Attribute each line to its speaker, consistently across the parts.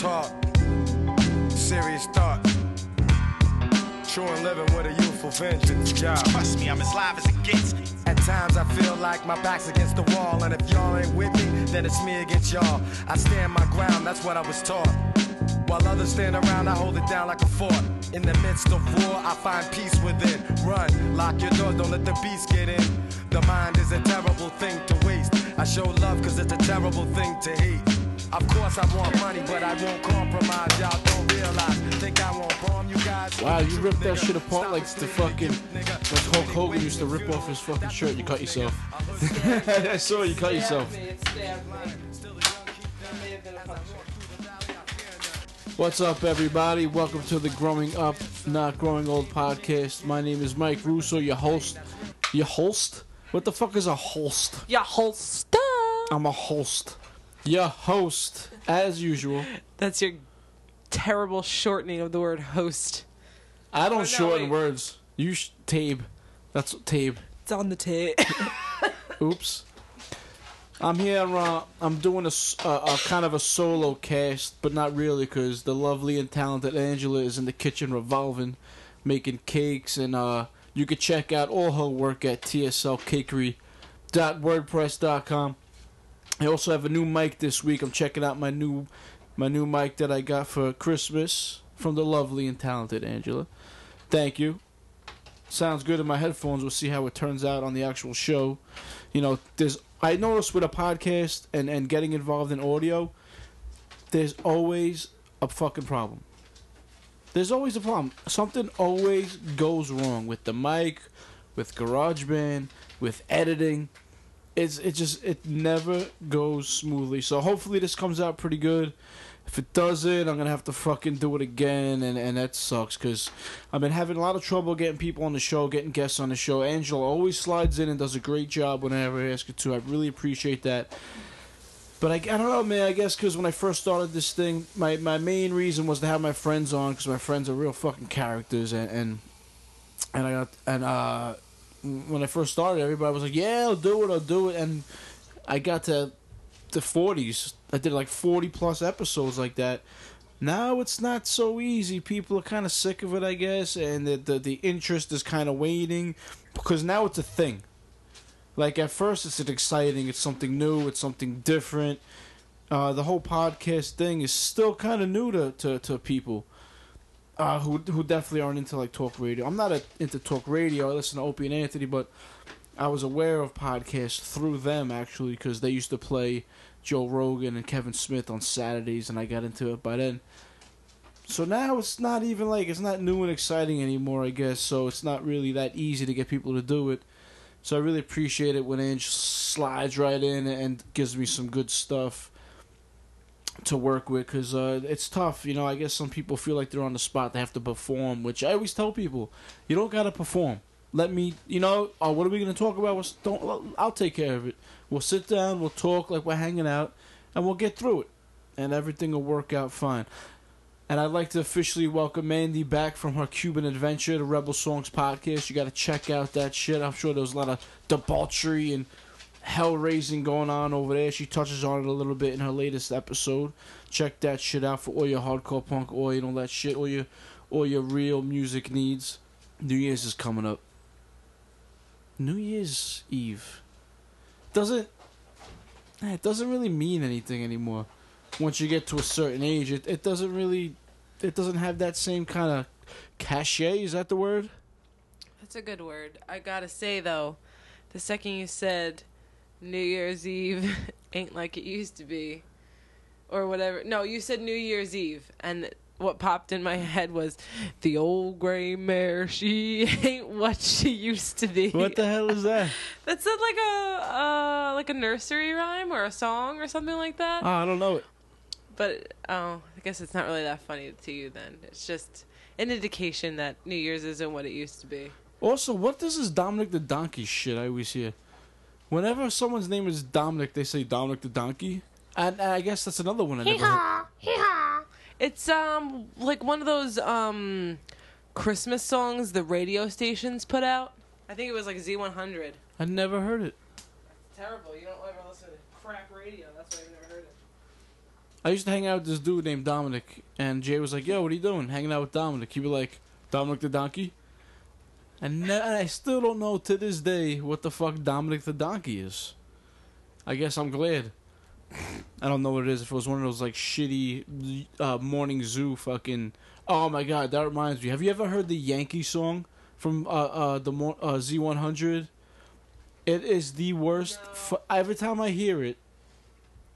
Speaker 1: talk. Serious thought. True and living with a youthful vengeance. Yeah.
Speaker 2: Trust me, I'm as live as it gets.
Speaker 1: At times I feel like my back's against the wall, and if y'all ain't with me, then it's me against y'all. I stand my ground, that's what I was taught. While others stand around, I hold it down like a fort. In the midst of war, I find peace within. Run, lock your doors, don't let the beast get in. The mind is a terrible thing to waste. I show love cause it's a terrible thing to hate. Of course I want money, but I won't compromise. Y'all don't realize. Think I won't bomb you guys?
Speaker 3: Wow, you ripped that shit apart
Speaker 1: stop
Speaker 3: like
Speaker 1: and
Speaker 3: the
Speaker 1: think,
Speaker 3: fucking
Speaker 1: nigga.
Speaker 3: like Hulk Hogan used to rip off his fucking shirt. You cut yourself. I saw you cut yourself. What's up, everybody? Welcome to the Growing Up, Not Growing Old podcast. My name is Mike Russo, your host. Your host? What the fuck is a host?
Speaker 4: Yeah, host.
Speaker 3: I'm a host. Your host, as usual.
Speaker 4: That's your terrible shortening of the word host.
Speaker 3: I don't
Speaker 4: no,
Speaker 3: shorten
Speaker 4: wait.
Speaker 3: words. You sh- Tabe. That's Tabe.
Speaker 4: It's on the tape.
Speaker 3: Oops. I'm here. Uh, I'm doing a kind of a solo cast, but not really, because the lovely and talented Angela is in the kitchen revolving, making cakes, and uh, you can check out all her work at tslcakery.wordpress.com. I also have a new mic this week. I'm checking out my new my new mic that I got for Christmas from the lovely and talented Angela. Thank you. Sounds good in my headphones. We'll see how it turns out on the actual show you know there's i noticed with a podcast and and getting involved in audio there's always a fucking problem there's always a problem something always goes wrong with the mic with garageband with editing it's it just it never goes smoothly so hopefully this comes out pretty good if it doesn't i'm gonna have to fucking do it again and and that sucks because I've been having a lot of trouble getting people on the show, getting guests on the show. Angela always slides in and does a great job whenever I ask her to. I really appreciate that. But I, I don't know, man. I guess because when I first started this thing, my, my main reason was to have my friends on because my friends are real fucking characters, and and, and I got and uh, when I first started, everybody was like, "Yeah, I'll do it, I'll do it," and I got to the forties. I did like forty plus episodes like that. Now it's not so easy. People are kind of sick of it, I guess, and the the, the interest is kind of waning because now it's a thing. Like at first, it's exciting. It's something new. It's something different. Uh, the whole podcast thing is still kind of new to, to, to people uh, who who definitely aren't into like talk radio. I'm not a, into talk radio. I listen to Opie and Anthony, but I was aware of podcasts through them actually because they used to play Joe Rogan and Kevin Smith on Saturdays, and I got into it by then. So now it's not even like it's not new and exciting anymore, I guess. So it's not really that easy to get people to do it. So I really appreciate it when Ange slides right in and gives me some good stuff to work with because uh, it's tough. You know, I guess some people feel like they're on the spot; they have to perform. Which I always tell people, you don't gotta perform. Let me, you know, oh, what are we gonna talk about? We'll, don't, I'll take care of it. We'll sit down, we'll talk like we're hanging out, and we'll get through it, and everything will work out fine. And I'd like to officially welcome Mandy back from her Cuban adventure, the Rebel Songs podcast. You got to check out that shit. I'm sure there was a lot of debauchery and hell raising going on over there. She touches on it a little bit in her latest episode. Check that shit out for all your hardcore punk, all you know that shit, all your all your real music needs. New Year's is coming up. New Year's Eve doesn't eh, it doesn't really mean anything anymore. Once you get to a certain age, it, it doesn't really it doesn't have that same kind of cachet. Is that the word?
Speaker 4: That's a good word. I gotta say though, the second you said New Year's Eve ain't like it used to be, or whatever. No, you said New Year's Eve, and what popped in my head was the old gray mare. She ain't what she used to be.
Speaker 3: What the hell is that?
Speaker 4: That's a, like a uh, like a nursery rhyme or a song or something like that.
Speaker 3: Oh, I don't know it.
Speaker 4: But oh, I guess it's not really that funny to you then. It's just an indication that New Year's isn't what it used to be.
Speaker 3: Also, what does this Dominic the Donkey shit I always hear? Whenever someone's name is Dominic, they say Dominic the Donkey. And I guess that's another one I never heard.
Speaker 4: It's um like one of those um Christmas songs the radio stations put out. I think it was like Z100.
Speaker 3: I never heard it.
Speaker 4: Terrible. You don't ever listen to crap radio. That's why I've never heard it.
Speaker 3: I used to hang out with this dude named Dominic, and Jay was like, "Yo, what are you doing? Hanging out with Dominic?" He'd be like, "Dominic the donkey," and, ne- and I still don't know to this day what the fuck Dominic the donkey is. I guess I'm glad. I don't know what it is. If it was one of those like shitty uh, morning zoo fucking. Oh my god, that reminds me. Have you ever heard the Yankee song from uh, uh, the uh, Z100? It is the worst.
Speaker 4: No.
Speaker 3: Fu- every time I hear it,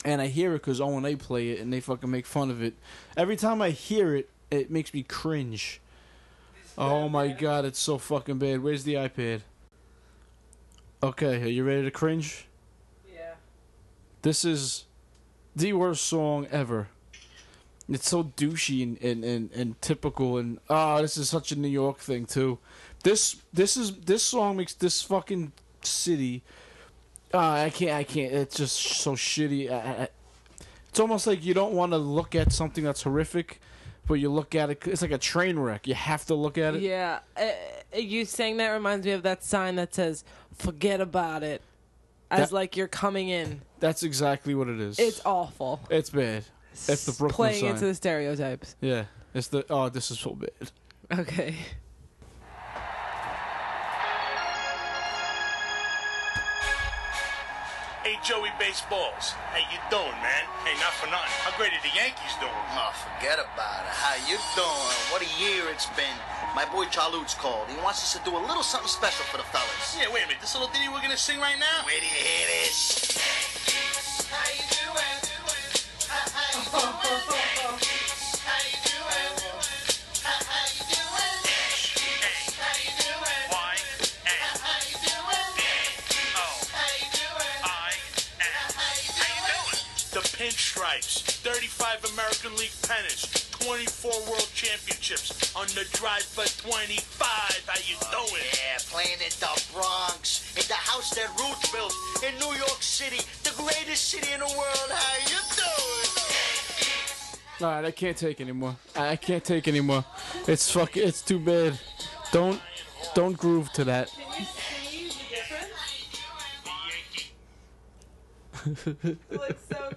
Speaker 3: and I hear it because O and A play it and they fucking make fun of it. Every time I hear it, it makes me cringe. Oh my god, it's so fucking bad. Where's the iPad? Okay, are you ready to cringe?
Speaker 4: Yeah.
Speaker 3: This is the worst song ever. It's so douchey and, and, and, and typical and ah, this is such a New York thing too. This this is this song makes this fucking city. Ah, I can't I can't. It's just so shitty. I, I, it's almost like you don't want to look at something that's horrific, but you look at it. It's like a train wreck. You have to look at it.
Speaker 4: Yeah. Uh, you saying that reminds me of that sign that says "Forget about it," as
Speaker 3: That-
Speaker 4: like you're coming in.
Speaker 3: That's exactly what it is.
Speaker 4: It's awful.
Speaker 3: it's bad. It's the Brooklyn
Speaker 4: playing
Speaker 3: sign.
Speaker 4: into the stereotypes.
Speaker 3: Yeah. It's the oh, this is so bad.
Speaker 4: Okay.
Speaker 2: Hey, Joey Baseballs. How you doing, man? Hey, not for nothing. How great are the Yankees doing?
Speaker 5: Oh, forget about it. How you doing? What a year it's been. My boy Chalut's called. He wants us to do a little something special for the fellas.
Speaker 2: Yeah, wait a minute. This little ditty we're gonna sing right now?
Speaker 5: Where do you hear this?
Speaker 2: Pinstripes, 35 American League pennants, 24 World Championships on the drive for 25. How you oh, doing?
Speaker 5: Yeah, playing in the Bronx, in the house that Ruth built, in New York City, the greatest city in the world. How you doing?
Speaker 3: All right, I can't take anymore. I I can't take anymore. It's fuck. It's too bad. Don't don't groove to that.
Speaker 4: Can you see the difference?
Speaker 2: The Yankee.
Speaker 4: It looks so good.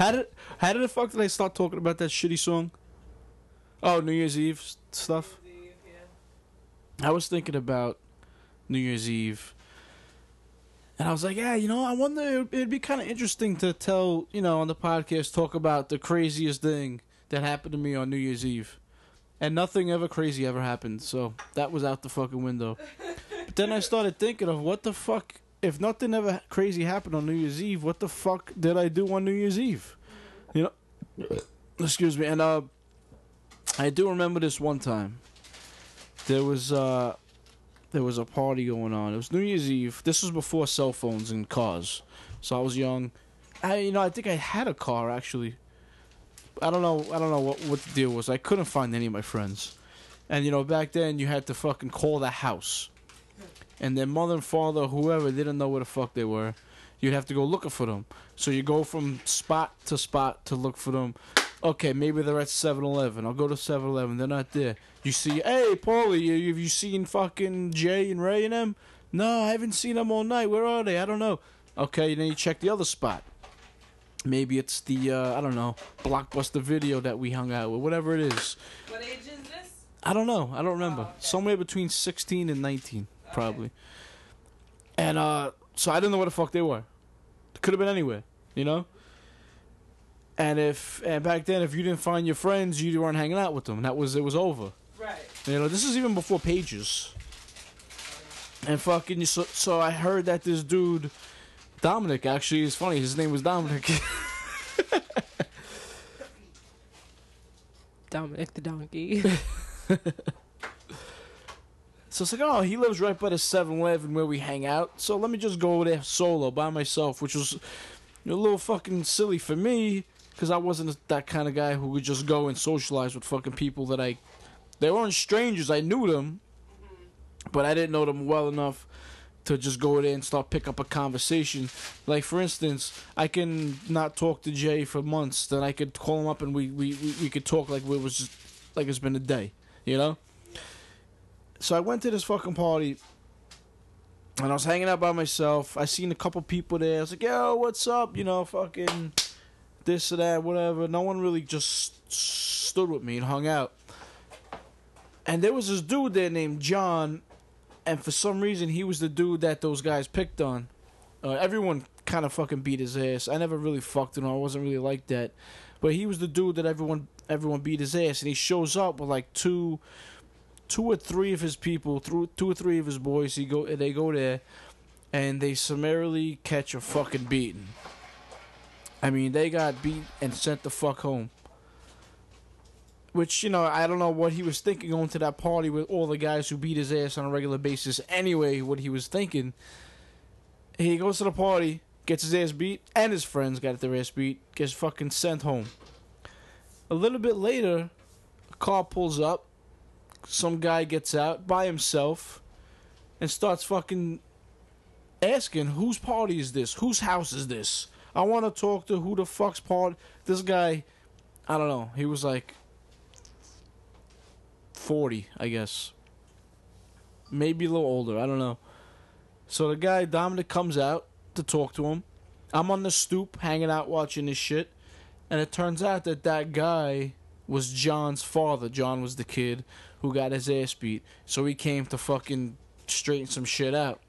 Speaker 3: How did how did the fuck did I start talking about that shitty song? Oh, New Year's Eve stuff. I was thinking about New Year's Eve, and I was like, yeah, you know, I wonder it'd be kind of interesting to tell, you know, on the podcast talk about the craziest thing that happened to me on New Year's Eve, and nothing ever crazy ever happened, so that was out the fucking window. but then I started thinking of what the fuck if nothing ever crazy happened on New Year's Eve, what the fuck did I do on New Year's Eve? You know, excuse me, and uh, I do remember this one time. There was uh, there was a party going on. It was New Year's Eve. This was before cell phones and cars, so I was young. I you know I think I had a car actually. I don't know. I don't know what what the deal was. I couldn't find any of my friends, and you know back then you had to fucking call the house, and their mother and father, whoever, didn't know where the fuck they were. You'd have to go looking for them. So you go from spot to spot to look for them. Okay, maybe they're at 7-Eleven. I'll go to 7-Eleven. They're not there. You see, hey, Paulie, you- have you seen fucking Jay and Ray and them? No, I haven't seen them all night. Where are they? I don't know. Okay, then you check the other spot. Maybe it's the, uh, I don't know, Blockbuster Video that we hung out with. Whatever it is.
Speaker 4: What age is this?
Speaker 3: I don't know. I don't remember.
Speaker 4: Oh, okay.
Speaker 3: Somewhere between 16 and 19, probably. And uh, so I didn't know where the fuck they were. Could have been anywhere, you know. And if and back then, if you didn't find your friends, you weren't hanging out with them. That was it was over.
Speaker 4: Right.
Speaker 3: You know, this is even before pages. And fucking so, so I heard that this dude, Dominic, actually is funny. His name was Dominic.
Speaker 4: Dominic the donkey.
Speaker 3: So it's like, oh, he lives right by the 7-Eleven where we hang out. So let me just go over there solo by myself, which was a little fucking silly for me because I wasn't that kind of guy who would just go and socialize with fucking people that I. They weren't strangers. I knew them, but I didn't know them well enough to just go there and start pick up a conversation. Like for instance, I can not talk to Jay for months. Then I could call him up and we we, we, we could talk like it was just, like it's been a day, you know. So I went to this fucking party, and I was hanging out by myself. I seen a couple people there. I was like, "Yo, what's up?" You know, fucking. this or that, whatever. No one really just stood with me and hung out. And there was this dude there named John, and for some reason he was the dude that those guys picked on. Uh, everyone kind of fucking beat his ass. I never really fucked him. I wasn't really like that, but he was the dude that everyone everyone beat his ass. And he shows up with like two, two or three of his people, through two or three of his boys. He go they go there, and they summarily catch a fucking beating. I mean, they got beat and sent the fuck home. Which, you know, I don't know what he was thinking going to that party with all the guys who beat his ass on a regular basis. Anyway, what he was thinking. He goes to the party, gets his ass beat, and his friends got their ass beat, gets fucking sent home. A little bit later, a car pulls up, some guy gets out by himself, and starts fucking asking, whose party is this? Whose house is this? I want to talk to who the fuck's part. This guy, I don't know. He was like 40, I guess. Maybe a little older. I don't know. So the guy, Dominic, comes out to talk to him. I'm on the stoop hanging out watching this shit. And it turns out that that guy was John's father. John was the kid who got his ass beat. So he came to fucking straighten some shit out.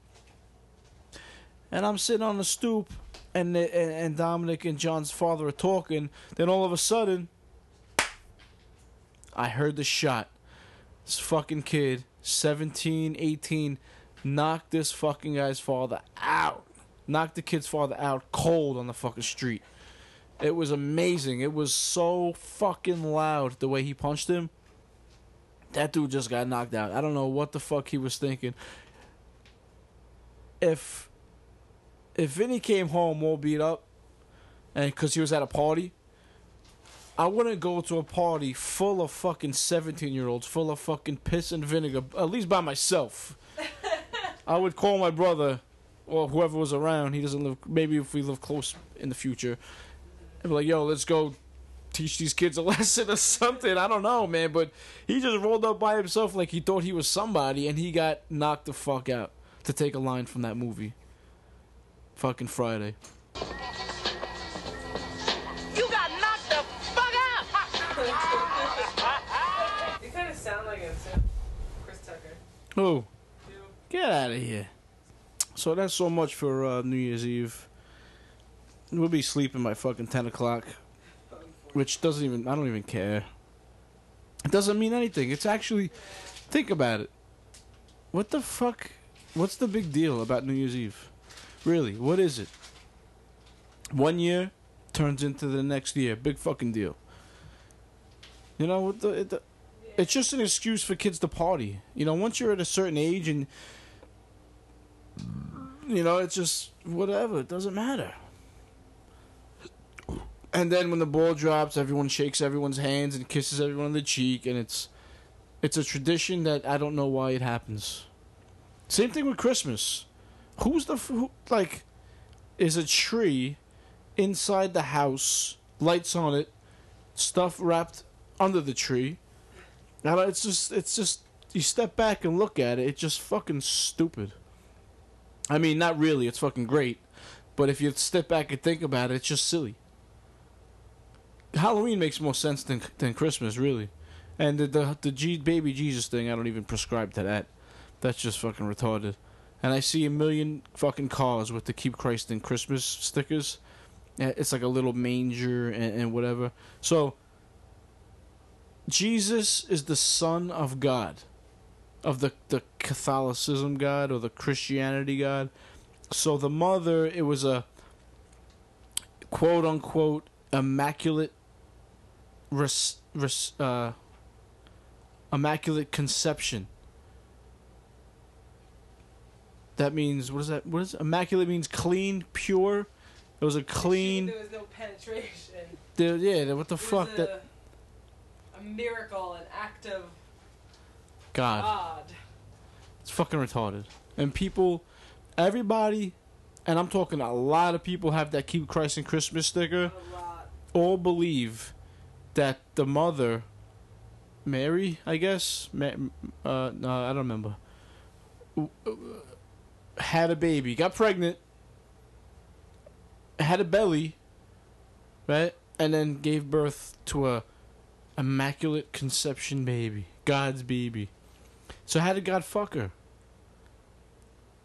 Speaker 3: And I'm sitting on the stoop, and and, and Dominic and John's father are talking. Then all of a sudden, I heard the shot. This fucking kid, 17, 18, knocked this fucking guy's father out. Knocked the kid's father out cold on the fucking street. It was amazing. It was so fucking loud the way he punched him. That dude just got knocked out. I don't know what the fuck he was thinking. If if Vinny came home all beat up, and because he was at a party, I wouldn't go to a party full of fucking seventeen year olds, full of fucking piss and vinegar. At least by myself. I would call my brother, or whoever was around. He doesn't live. Maybe if we live close in the future, and be like, "Yo, let's go." Teach these kids a lesson or something. I don't know, man. But he just rolled up by himself like he thought he was somebody, and he got knocked the fuck out. To take a line from that movie. Fucking Friday.
Speaker 5: You got knocked the fuck out!
Speaker 4: You kind of sound like a Chris Tucker.
Speaker 3: Oh, get out of here. So that's so much for uh, New Year's Eve. We'll be sleeping by fucking 10 o'clock. Which doesn't even, I don't even care. It doesn't mean anything. It's actually, think about it. What the fuck? What's the big deal about New Year's Eve? Really, what is it? One year turns into the next year. Big fucking deal. You know, it, the, it's just an excuse for kids to party. You know, once you're at a certain age and you know, it's just whatever. It doesn't matter. And then when the ball drops, everyone shakes everyone's hands and kisses everyone on the cheek, and it's it's a tradition that I don't know why it happens. Same thing with Christmas. Who's the who, like? Is a tree inside the house, lights on it, stuff wrapped under the tree. Now it's just it's just you step back and look at it, it's just fucking stupid. I mean, not really, it's fucking great, but if you step back and think about it, it's just silly. Halloween makes more sense than than Christmas, really. And the the, the G, baby Jesus thing, I don't even prescribe to that. That's just fucking retarded. And I see a million fucking cars with the Keep Christ in Christmas stickers. It's like a little manger and, and whatever. So, Jesus is the Son of God, of the, the Catholicism God or the Christianity God. So the mother, it was a quote unquote immaculate, res, res, uh, immaculate conception. That means what is that? What is immaculate means clean, pure. It was a clean.
Speaker 4: There was no penetration.
Speaker 3: yeah, what the
Speaker 4: It
Speaker 3: fuck
Speaker 4: was
Speaker 3: that
Speaker 4: a, a miracle, an act of
Speaker 3: God.
Speaker 4: God.
Speaker 3: It's fucking retarded. And people, everybody, and I'm talking a lot of people have that Keep Christ in Christmas sticker.
Speaker 4: A.
Speaker 3: All believe that the mother, Mary, I guess, uh, no, I don't remember, w- had a baby, got pregnant, had a belly, right? and then gave birth to a immaculate conception baby, God's baby. So how did God fuck her?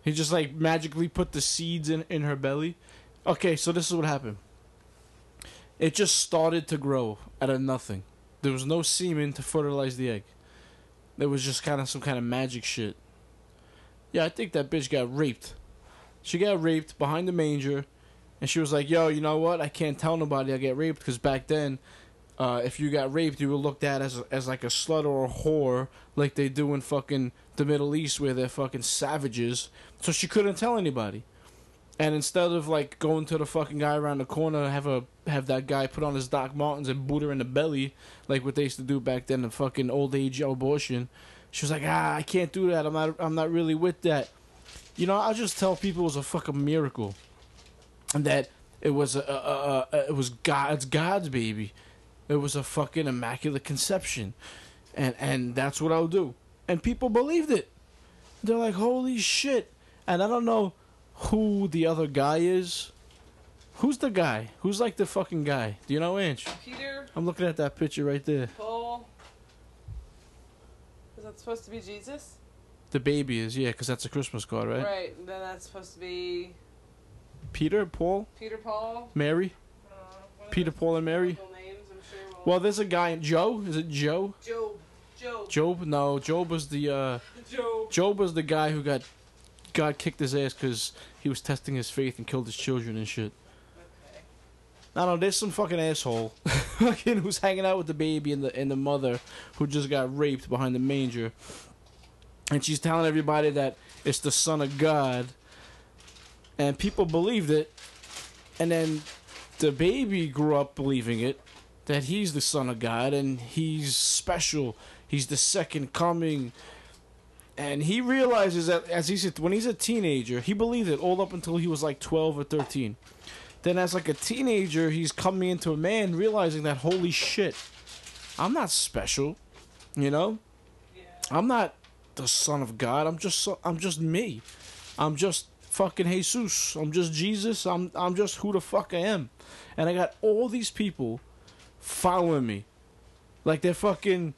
Speaker 3: He just like magically put the seeds in in her belly. Okay, so this is what happened. It just started to grow out of nothing. There was no semen to fertilize the egg. There was just kind of some kind of magic shit. Yeah, I think that bitch got raped. She got raped behind the manger, and she was like, "Yo, you know what? I can't tell nobody I get raped because back then, uh, if you got raped, you were looked at as as like a slut or a whore, like they do in fucking the Middle East, where they're fucking savages. So she couldn't tell anybody. And instead of like going to the fucking guy around the corner, have a have that guy put on his Doc Martens and boot her in the belly, like what they used to do back then the fucking old age abortion. She was like, ah, I can't do that. I'm not. I'm not really with that. You know, I'll just tell people it was a fucking miracle, and that it was a, a, a, a it was God's God's baby. It was a fucking immaculate conception, and and that's what I'll do. And people believed it. They're like, holy shit! And I don't know who the other guy is. Who's the guy? Who's like the fucking guy? Do you know, Inch?
Speaker 4: Peter,
Speaker 3: I'm looking at that picture right there.
Speaker 4: Paul. Is that supposed to be Jesus?
Speaker 3: The baby is, yeah, because that's a Christmas card, right?
Speaker 4: Right. and Then that's supposed to be
Speaker 3: Peter, Paul,
Speaker 4: Peter, Paul.
Speaker 3: Mary,
Speaker 4: Uh,
Speaker 3: Peter, Paul, and Mary.
Speaker 4: Names, sure we'll-
Speaker 3: Well, there's a guy, Joe. Is it Joe?
Speaker 4: Job. Job.
Speaker 3: Job? No, Job was the uh,
Speaker 4: Job.
Speaker 3: Job was the guy who got God kicked his ass because he was testing his faith and killed his children and shit. I don't know. There's some fucking asshole, fucking who's hanging out with the baby and the and the mother who just got raped behind the manger, and she's telling everybody that it's the son of God, and people believed it, and then the baby grew up believing it, that he's the son of God and he's special, he's the second coming. And he realizes that as he's a, when he's a teenager, he believed it all up until he was like twelve or thirteen. Then as like a teenager, he's coming into a man realizing that holy shit, I'm not special, you know? I'm not the son of God. I'm just I'm just me. I'm just fucking Jesus. I'm just Jesus. I'm I'm just who the fuck I am. And I got all these people following me. Like they're fucking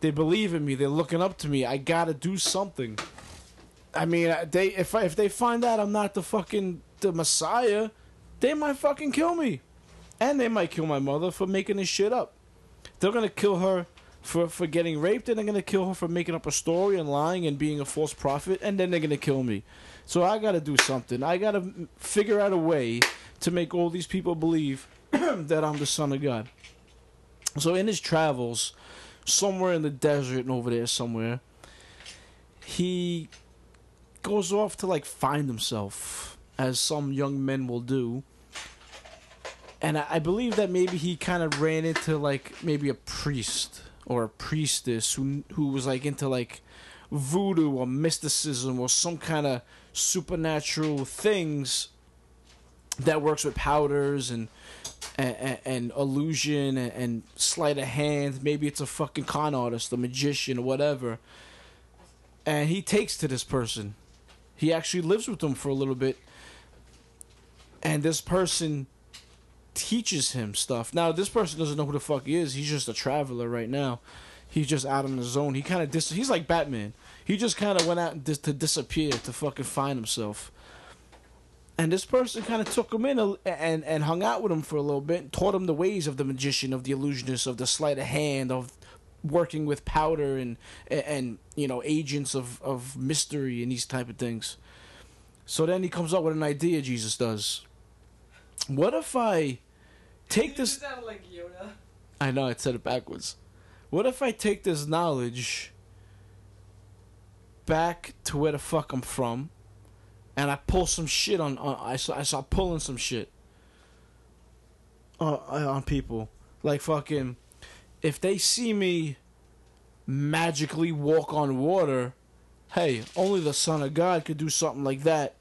Speaker 3: they believe in me. They're looking up to me. I got to do something. I mean, they if I, if they find out I'm not the fucking the Messiah, they might fucking kill me. And they might kill my mother for making this shit up. They're to kill her for for getting raped and they're to kill her for making up a story and lying and being a false prophet and then they're to kill me. So I got to do something. I got to figure out a way to make all these people believe that I'm the son of God. So in his travels, somewhere in the desert and over there somewhere, he goes off to like find himself, as some young men will do. And I, believe that maybe he kind of ran into like maybe a priest or a priestess who who was like into like voodoo or mysticism or some kind of supernatural things that works with powders and and, illusion and, and sleight of hand. Maybe it's a fucking con artist, a magician, or whatever. And he takes to this person. He actually lives with them for a little bit. And this person teaches him stuff. Now, this person doesn't know who the fuck he is. He's just a traveler right now. He's just out on his own. He kind of dis- he's like Batman. He just kind of went out dis- to disappear to fucking find himself. And this person kind of took him in a, and and hung out with him for a little bit, and taught him the ways of the magician, of the illusionist, of the sleight of hand, of working with powder and and, you know agents of of mystery and these type of things. So then he comes up with an idea. Jesus does. What if I take this?
Speaker 4: like Yoda.
Speaker 3: I know I said it backwards. What if I take this knowledge back to where the fuck I'm from, and I pull some shit on, on I saw I saw pulling some shit on on people like fucking if they see me magically walk on water, hey, only the son of God could do something like that.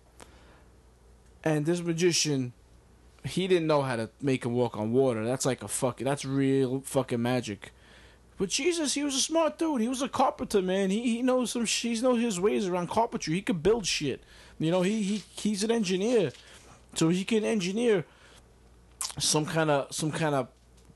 Speaker 3: And this magician he didn't know how to make him walk on water. That's like a fucking that's real fucking magic. But Jesus, he was a smart dude. He was a carpenter, man. He he knows some he knows his ways around carpentry. He could build shit. You know, he he he's an engineer. So he can engineer some kind of some kind of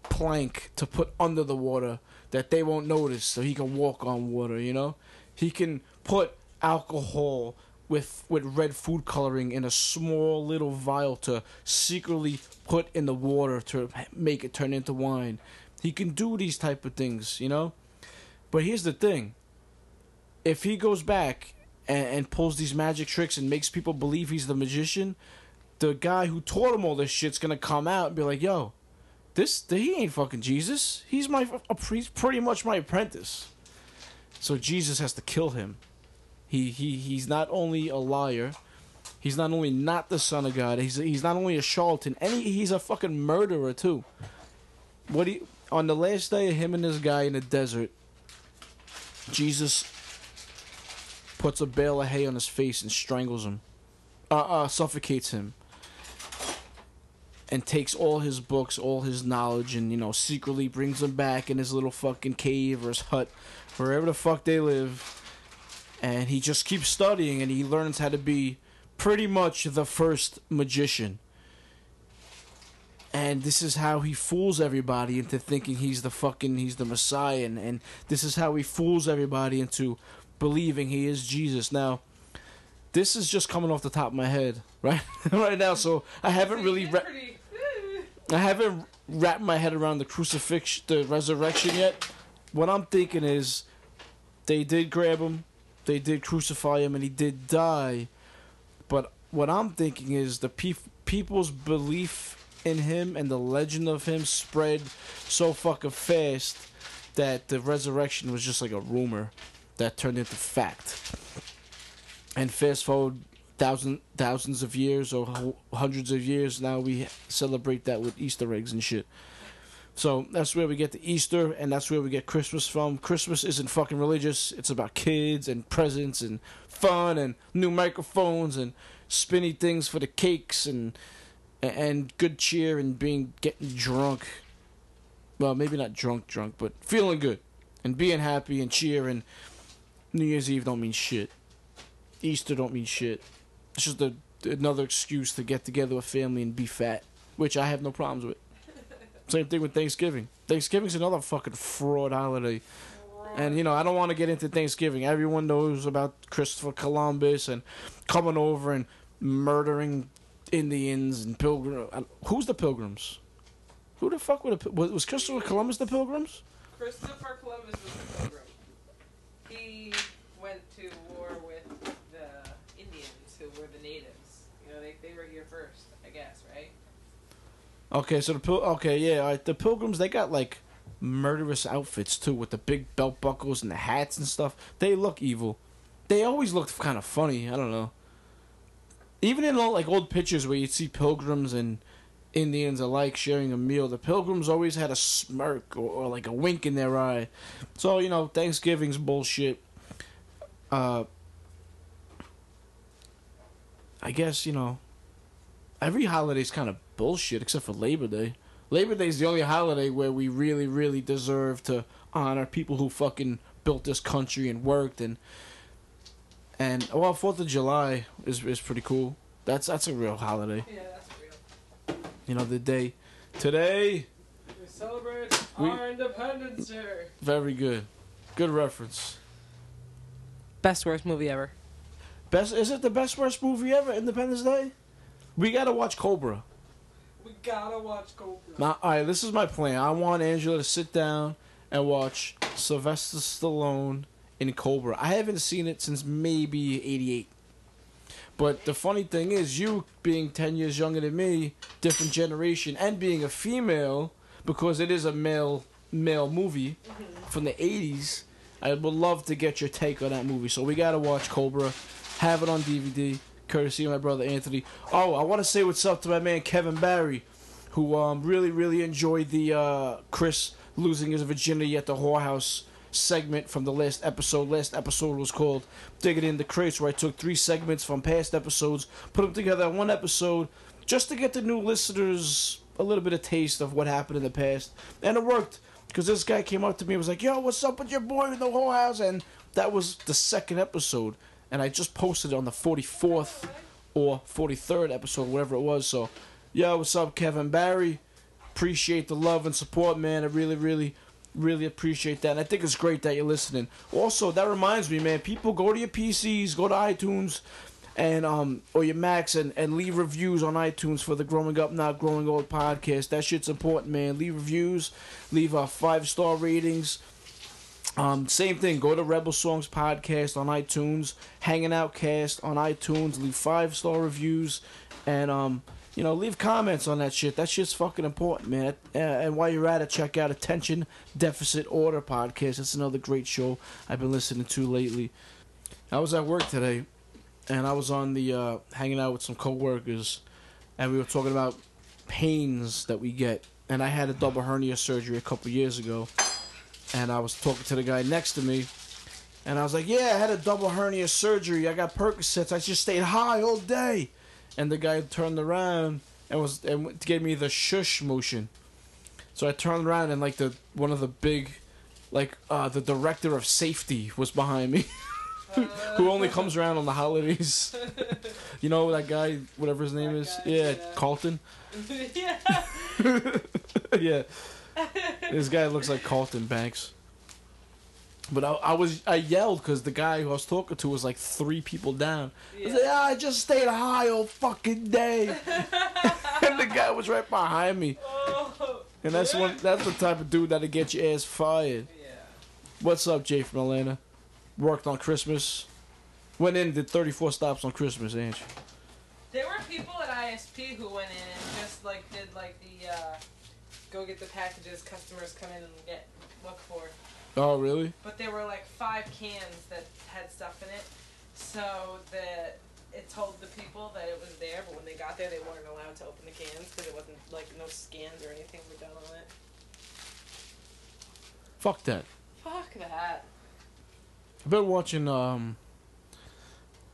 Speaker 3: plank to put under the water that they won't notice so he can walk on water, you know? He can put alcohol with with red food coloring in a small little vial to secretly put in the water to make it turn into wine. He can do these type of things, you know? But here's the thing. If he goes back and, and pulls these magic tricks and makes people believe he's the magician, the guy who taught him all this shit's gonna come out and be like, "Yo, this he ain't fucking Jesus. He's my he's pretty much my apprentice." So Jesus has to kill him. He he he's not only a liar, he's not only not the son of God. He's he's not only a charlatan, and he, he's a fucking murderer too. What he on the last day of him and this guy in the desert, Jesus puts a bale of hay on his face and strangles him, uh, uh, suffocates him, and takes all his books, all his knowledge, and you know secretly brings them back in his little fucking cave or his hut, wherever the fuck they live, and he just keeps studying and he learns how to be pretty much the first magician. And this is how he fools everybody into thinking he's the fucking he's the Messiah, and, and this is how he fools everybody into believing he is Jesus. Now, this is just coming off the top of my head, right? right now, so I haven't really ra- I haven't wrapped my head around the crucifixion, the resurrection yet. What I'm thinking is, they did grab him, they did crucify him, and he did die. But what I'm thinking is the peop people's belief in him and the legend of him spread so fucking fast that the resurrection was just like a rumor that turned into fact. And fast forward thousand thousands of years or hundreds of years now we celebrate that with Easter eggs and shit. So that's where we get the Easter and that's where we get Christmas from. Christmas isn't fucking religious. It's about kids and presents and fun and new microphones and spinny things for the cakes and and good cheer and being getting drunk. Well, maybe not drunk drunk, but feeling good and being happy and cheer and New Year's Eve don't mean shit. Easter don't mean shit. It's just a, another excuse to get together with family and be fat, which I have no problems with. Same thing with Thanksgiving. Thanksgiving's another fucking fraud holiday. And you know, I don't want to get into Thanksgiving. Everyone knows about Christopher Columbus and coming over and murdering Indians and pilgrim. uh, Who's the pilgrims? Who the fuck would have, was, was Christopher Columbus the pilgrims?
Speaker 4: Christopher Columbus was the pilgrim. He went to war with the Indians, who were the natives. You know, they, they were here first, I guess, right?
Speaker 3: Okay, so the pil- okay, yeah, all right, the pilgrims they got like murderous outfits too, with the big belt buckles and the hats and stuff. They look evil. They always looked kind of funny. I don't know. Even in all like old pictures where you'd see pilgrims and Indians alike sharing a meal, the pilgrims always had a smirk or, or like a wink in their eye. So you know, Thanksgiving's bullshit. Uh, I guess you know every holiday's kind of bullshit except for Labor Day. Labor Day is the only holiday where we really, really deserve to honor people who fucking built this country and worked and and well, Fourth of July is is pretty cool. That's that's a real holiday.
Speaker 4: Yeah.
Speaker 3: You know the day today.
Speaker 4: We celebrate
Speaker 3: We-
Speaker 4: our independence day.
Speaker 3: Very good, good reference.
Speaker 4: Best worst movie ever.
Speaker 3: Best is it the best worst movie ever? Independence Day. We gotta watch Cobra.
Speaker 4: We gotta watch Cobra.
Speaker 3: Now, all right, this is my plan. I want Angela to sit down and watch Sylvester Stallone in Cobra. I haven't seen it since maybe '88. But the funny thing is, you being 10 years younger than me, different generation, and being a female, because it is a male male movie from the 80s, I would love to get your take on that movie. So we gotta watch Cobra, have it on DVD, courtesy of my brother Anthony. Oh, I want to say what's up to my man Kevin Barry, who um really really enjoyed the uh, Chris losing his virginity at the whorehouse segment from the last episode. Last episode was called Digging in the Crates, where I took three segments from past episodes, put them together in one episode, just to get the new listeners a little bit of taste of what happened in the past. And it worked, because this guy came up to me and was like, Yo, what's up with your boy in the whole house? And that was the second episode. And I just posted it on the 44th or 43rd episode, whatever it was. So, yo, what's up, Kevin Barry? appreciate the love and support, man. I really, really, really appreciate that. And I think it's great that you're listening. Also, that reminds me, man. People go to your PCs, go to iTunes, and um or your Macs, and and leave reviews on iTunes for the Growing Up Not Growing Old podcast. That shit's important, man. Leave reviews, leave uh, five star ratings. Um, same thing. Go to Rebel Songs podcast on iTunes, Hanging Out Cast on iTunes. Leave five star reviews, and um, you know, leave comments on that shit. That shit's fucking important, man. And while you're at it, check out Attention Deficit Order podcast. That's another great show I've been listening to lately. I was at work today, and I was on the uh, hanging out with some coworkers, and we were talking about pains that we get. And I had a double hernia surgery a couple years ago and I was talking to the guy next to me, and I was like, "Yeah, I had a double hernia surgery. I got Percocets. I just stayed high all day." And the guy turned around and was and gave me the shush motion. So I turned around and like the one of the big, like uh, the director of safety was behind me. Who only comes around on the holidays? you know that guy, whatever his name
Speaker 4: That
Speaker 3: is.
Speaker 4: guy,
Speaker 3: yeah,
Speaker 4: yeah.
Speaker 3: Carlton.
Speaker 4: yeah.
Speaker 3: yeah. This guy looks like Carlton Banks. But I, I was I yelled because the guy who I was talking to was like three people down. I was like, "Ah, I just stayed high all fucking day, and the guy was right behind me.
Speaker 4: Oh.
Speaker 3: And that's one that's the type of dude that'll get your ass fired.
Speaker 4: Yeah.
Speaker 3: What's up, Jay from Atlanta? Worked on Christmas. Went in did 34 stops on Christmas, Ange.
Speaker 4: There were people at ISP who went in and just like did like the uh, go get the packages customers come in and get look for.
Speaker 3: Oh, really?
Speaker 4: But there were like five cans that had stuff in it, so that it told the people that it was there. But when they got there, they weren't allowed to open the cans because it wasn't like no scans or anything were done on it.
Speaker 3: Fuck that.
Speaker 4: Fuck that.
Speaker 3: I've been watching um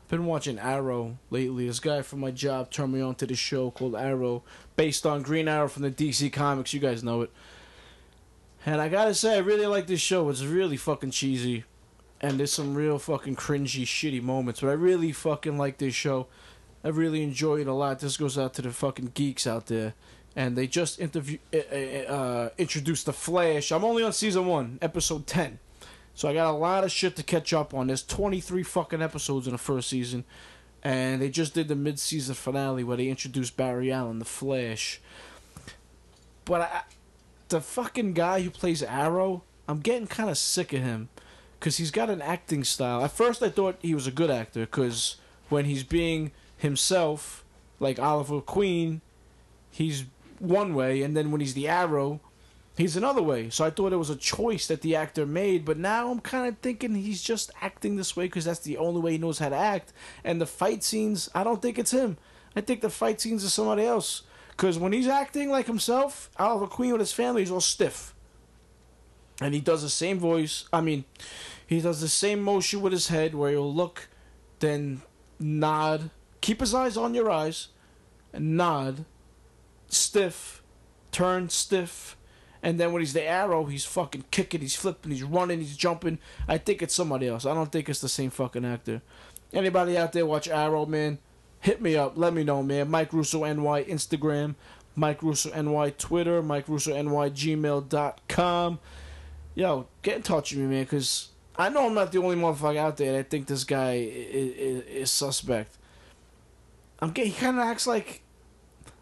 Speaker 3: been watching Arrow lately. This guy from my job turned me on to this show called Arrow, based on Green Arrow from the DC Comics. You guys know it. And I gotta say, I really like this show. It's really fucking cheesy, and there's some real fucking cringy, shitty moments. But I really fucking like this show. I really enjoy it a lot. This goes out to the fucking geeks out there. And they just interview, uh, uh, introduced the Flash. I'm only on season one, episode ten. So I got a lot of shit to catch up on. There's 23 fucking episodes in the first season, and they just did the mid-season finale where they introduced Barry Allen, the Flash. But I, the fucking guy who plays Arrow, I'm getting kind of sick of him, cause he's got an acting style. At first, I thought he was a good actor, cause when he's being himself, like Oliver Queen, he's one way, and then when he's the Arrow, he's another way. So I thought it was a choice that the actor made, but now I'm kind of thinking he's just acting this way because that's the only way he knows how to act. And the fight scenes, I don't think it's him. I think the fight scenes are somebody else. Because when he's acting like himself, Oliver Queen with his family, he's all stiff. And he does the same voice. I mean, he does the same motion with his head where he'll look, then nod, keep his eyes on your eyes, and nod, stiff, turn stiff, and then when he's the arrow, he's fucking kicking, he's flipping, he's running, he's jumping. I think it's somebody else. I don't think it's the same fucking actor. Anybody out there watch Arrow, man? Hit me up. Let me know, man. Mike Russo NY Instagram, Mike Russo NY Twitter, Mike Russo NY gmail.com. Yo, get in touch with me, man, because I know I'm not the only motherfucker out there that think this guy is, is, is suspect. I'm getting, he kind of acts like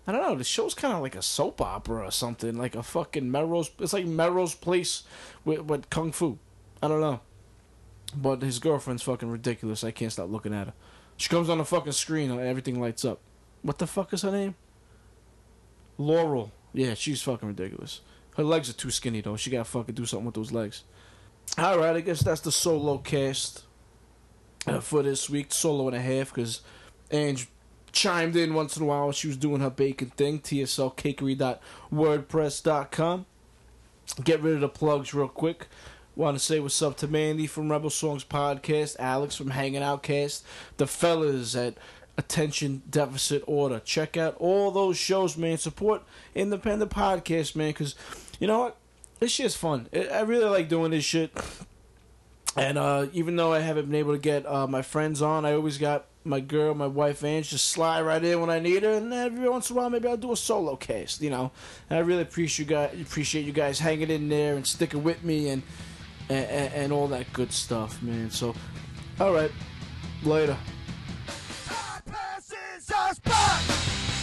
Speaker 3: I don't know. The show's kind of like a soap opera or something, like a fucking Melrose. It's like Melrose Place with, with kung fu. I don't know. But his girlfriend's fucking ridiculous. I can't stop looking at her. She comes on the fucking screen and everything lights up. What the fuck is her name? Laurel. Yeah, she's fucking ridiculous. Her legs are too skinny though. She gotta fucking do something with those legs. All right, I guess that's the solo cast uh, for this week. Solo and a half because Ange chimed in once in a while she was doing her baking thing. TSLcakery.wordpress.com. Get rid of the plugs real quick. Want to say what's up to Mandy from Rebel Songs Podcast, Alex from Hanging Out Cast, the fellas at Attention Deficit Order. Check out all those shows, man. Support independent podcast, man, because you know what? This shit's fun. I really like doing this shit. And uh, even though I haven't been able to get uh, my friends on, I always got
Speaker 6: my girl, my wife, Ange, just slide right in when I need her. And every once in a while, maybe I'll do a solo cast, you know. And I really appreciate you guys, appreciate you guys hanging in there and sticking with me and and, and, and all that good stuff, man. So, all right, later.
Speaker 3: Time passes us by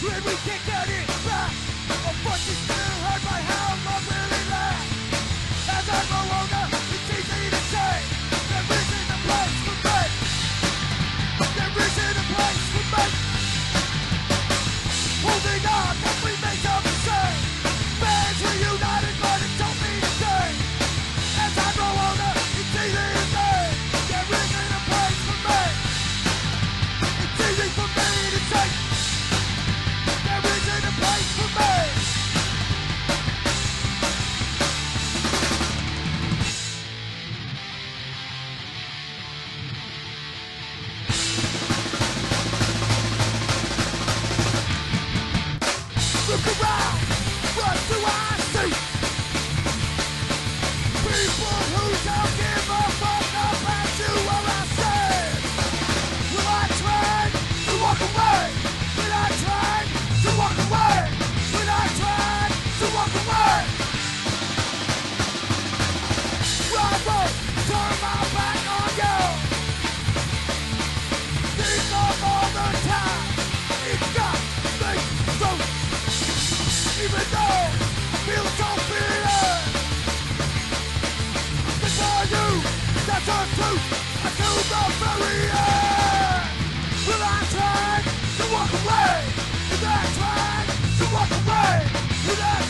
Speaker 3: when we can't get it back. to the very end. Will I try to walk away? Try to walk away?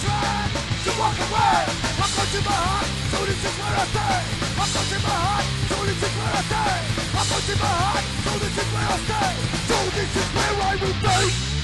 Speaker 3: Try to walk away? I'm my heart, so this is where I stay. I'm my heart, so this is where I stay. I'm my heart, so this is where I stay. So this is where I will stay.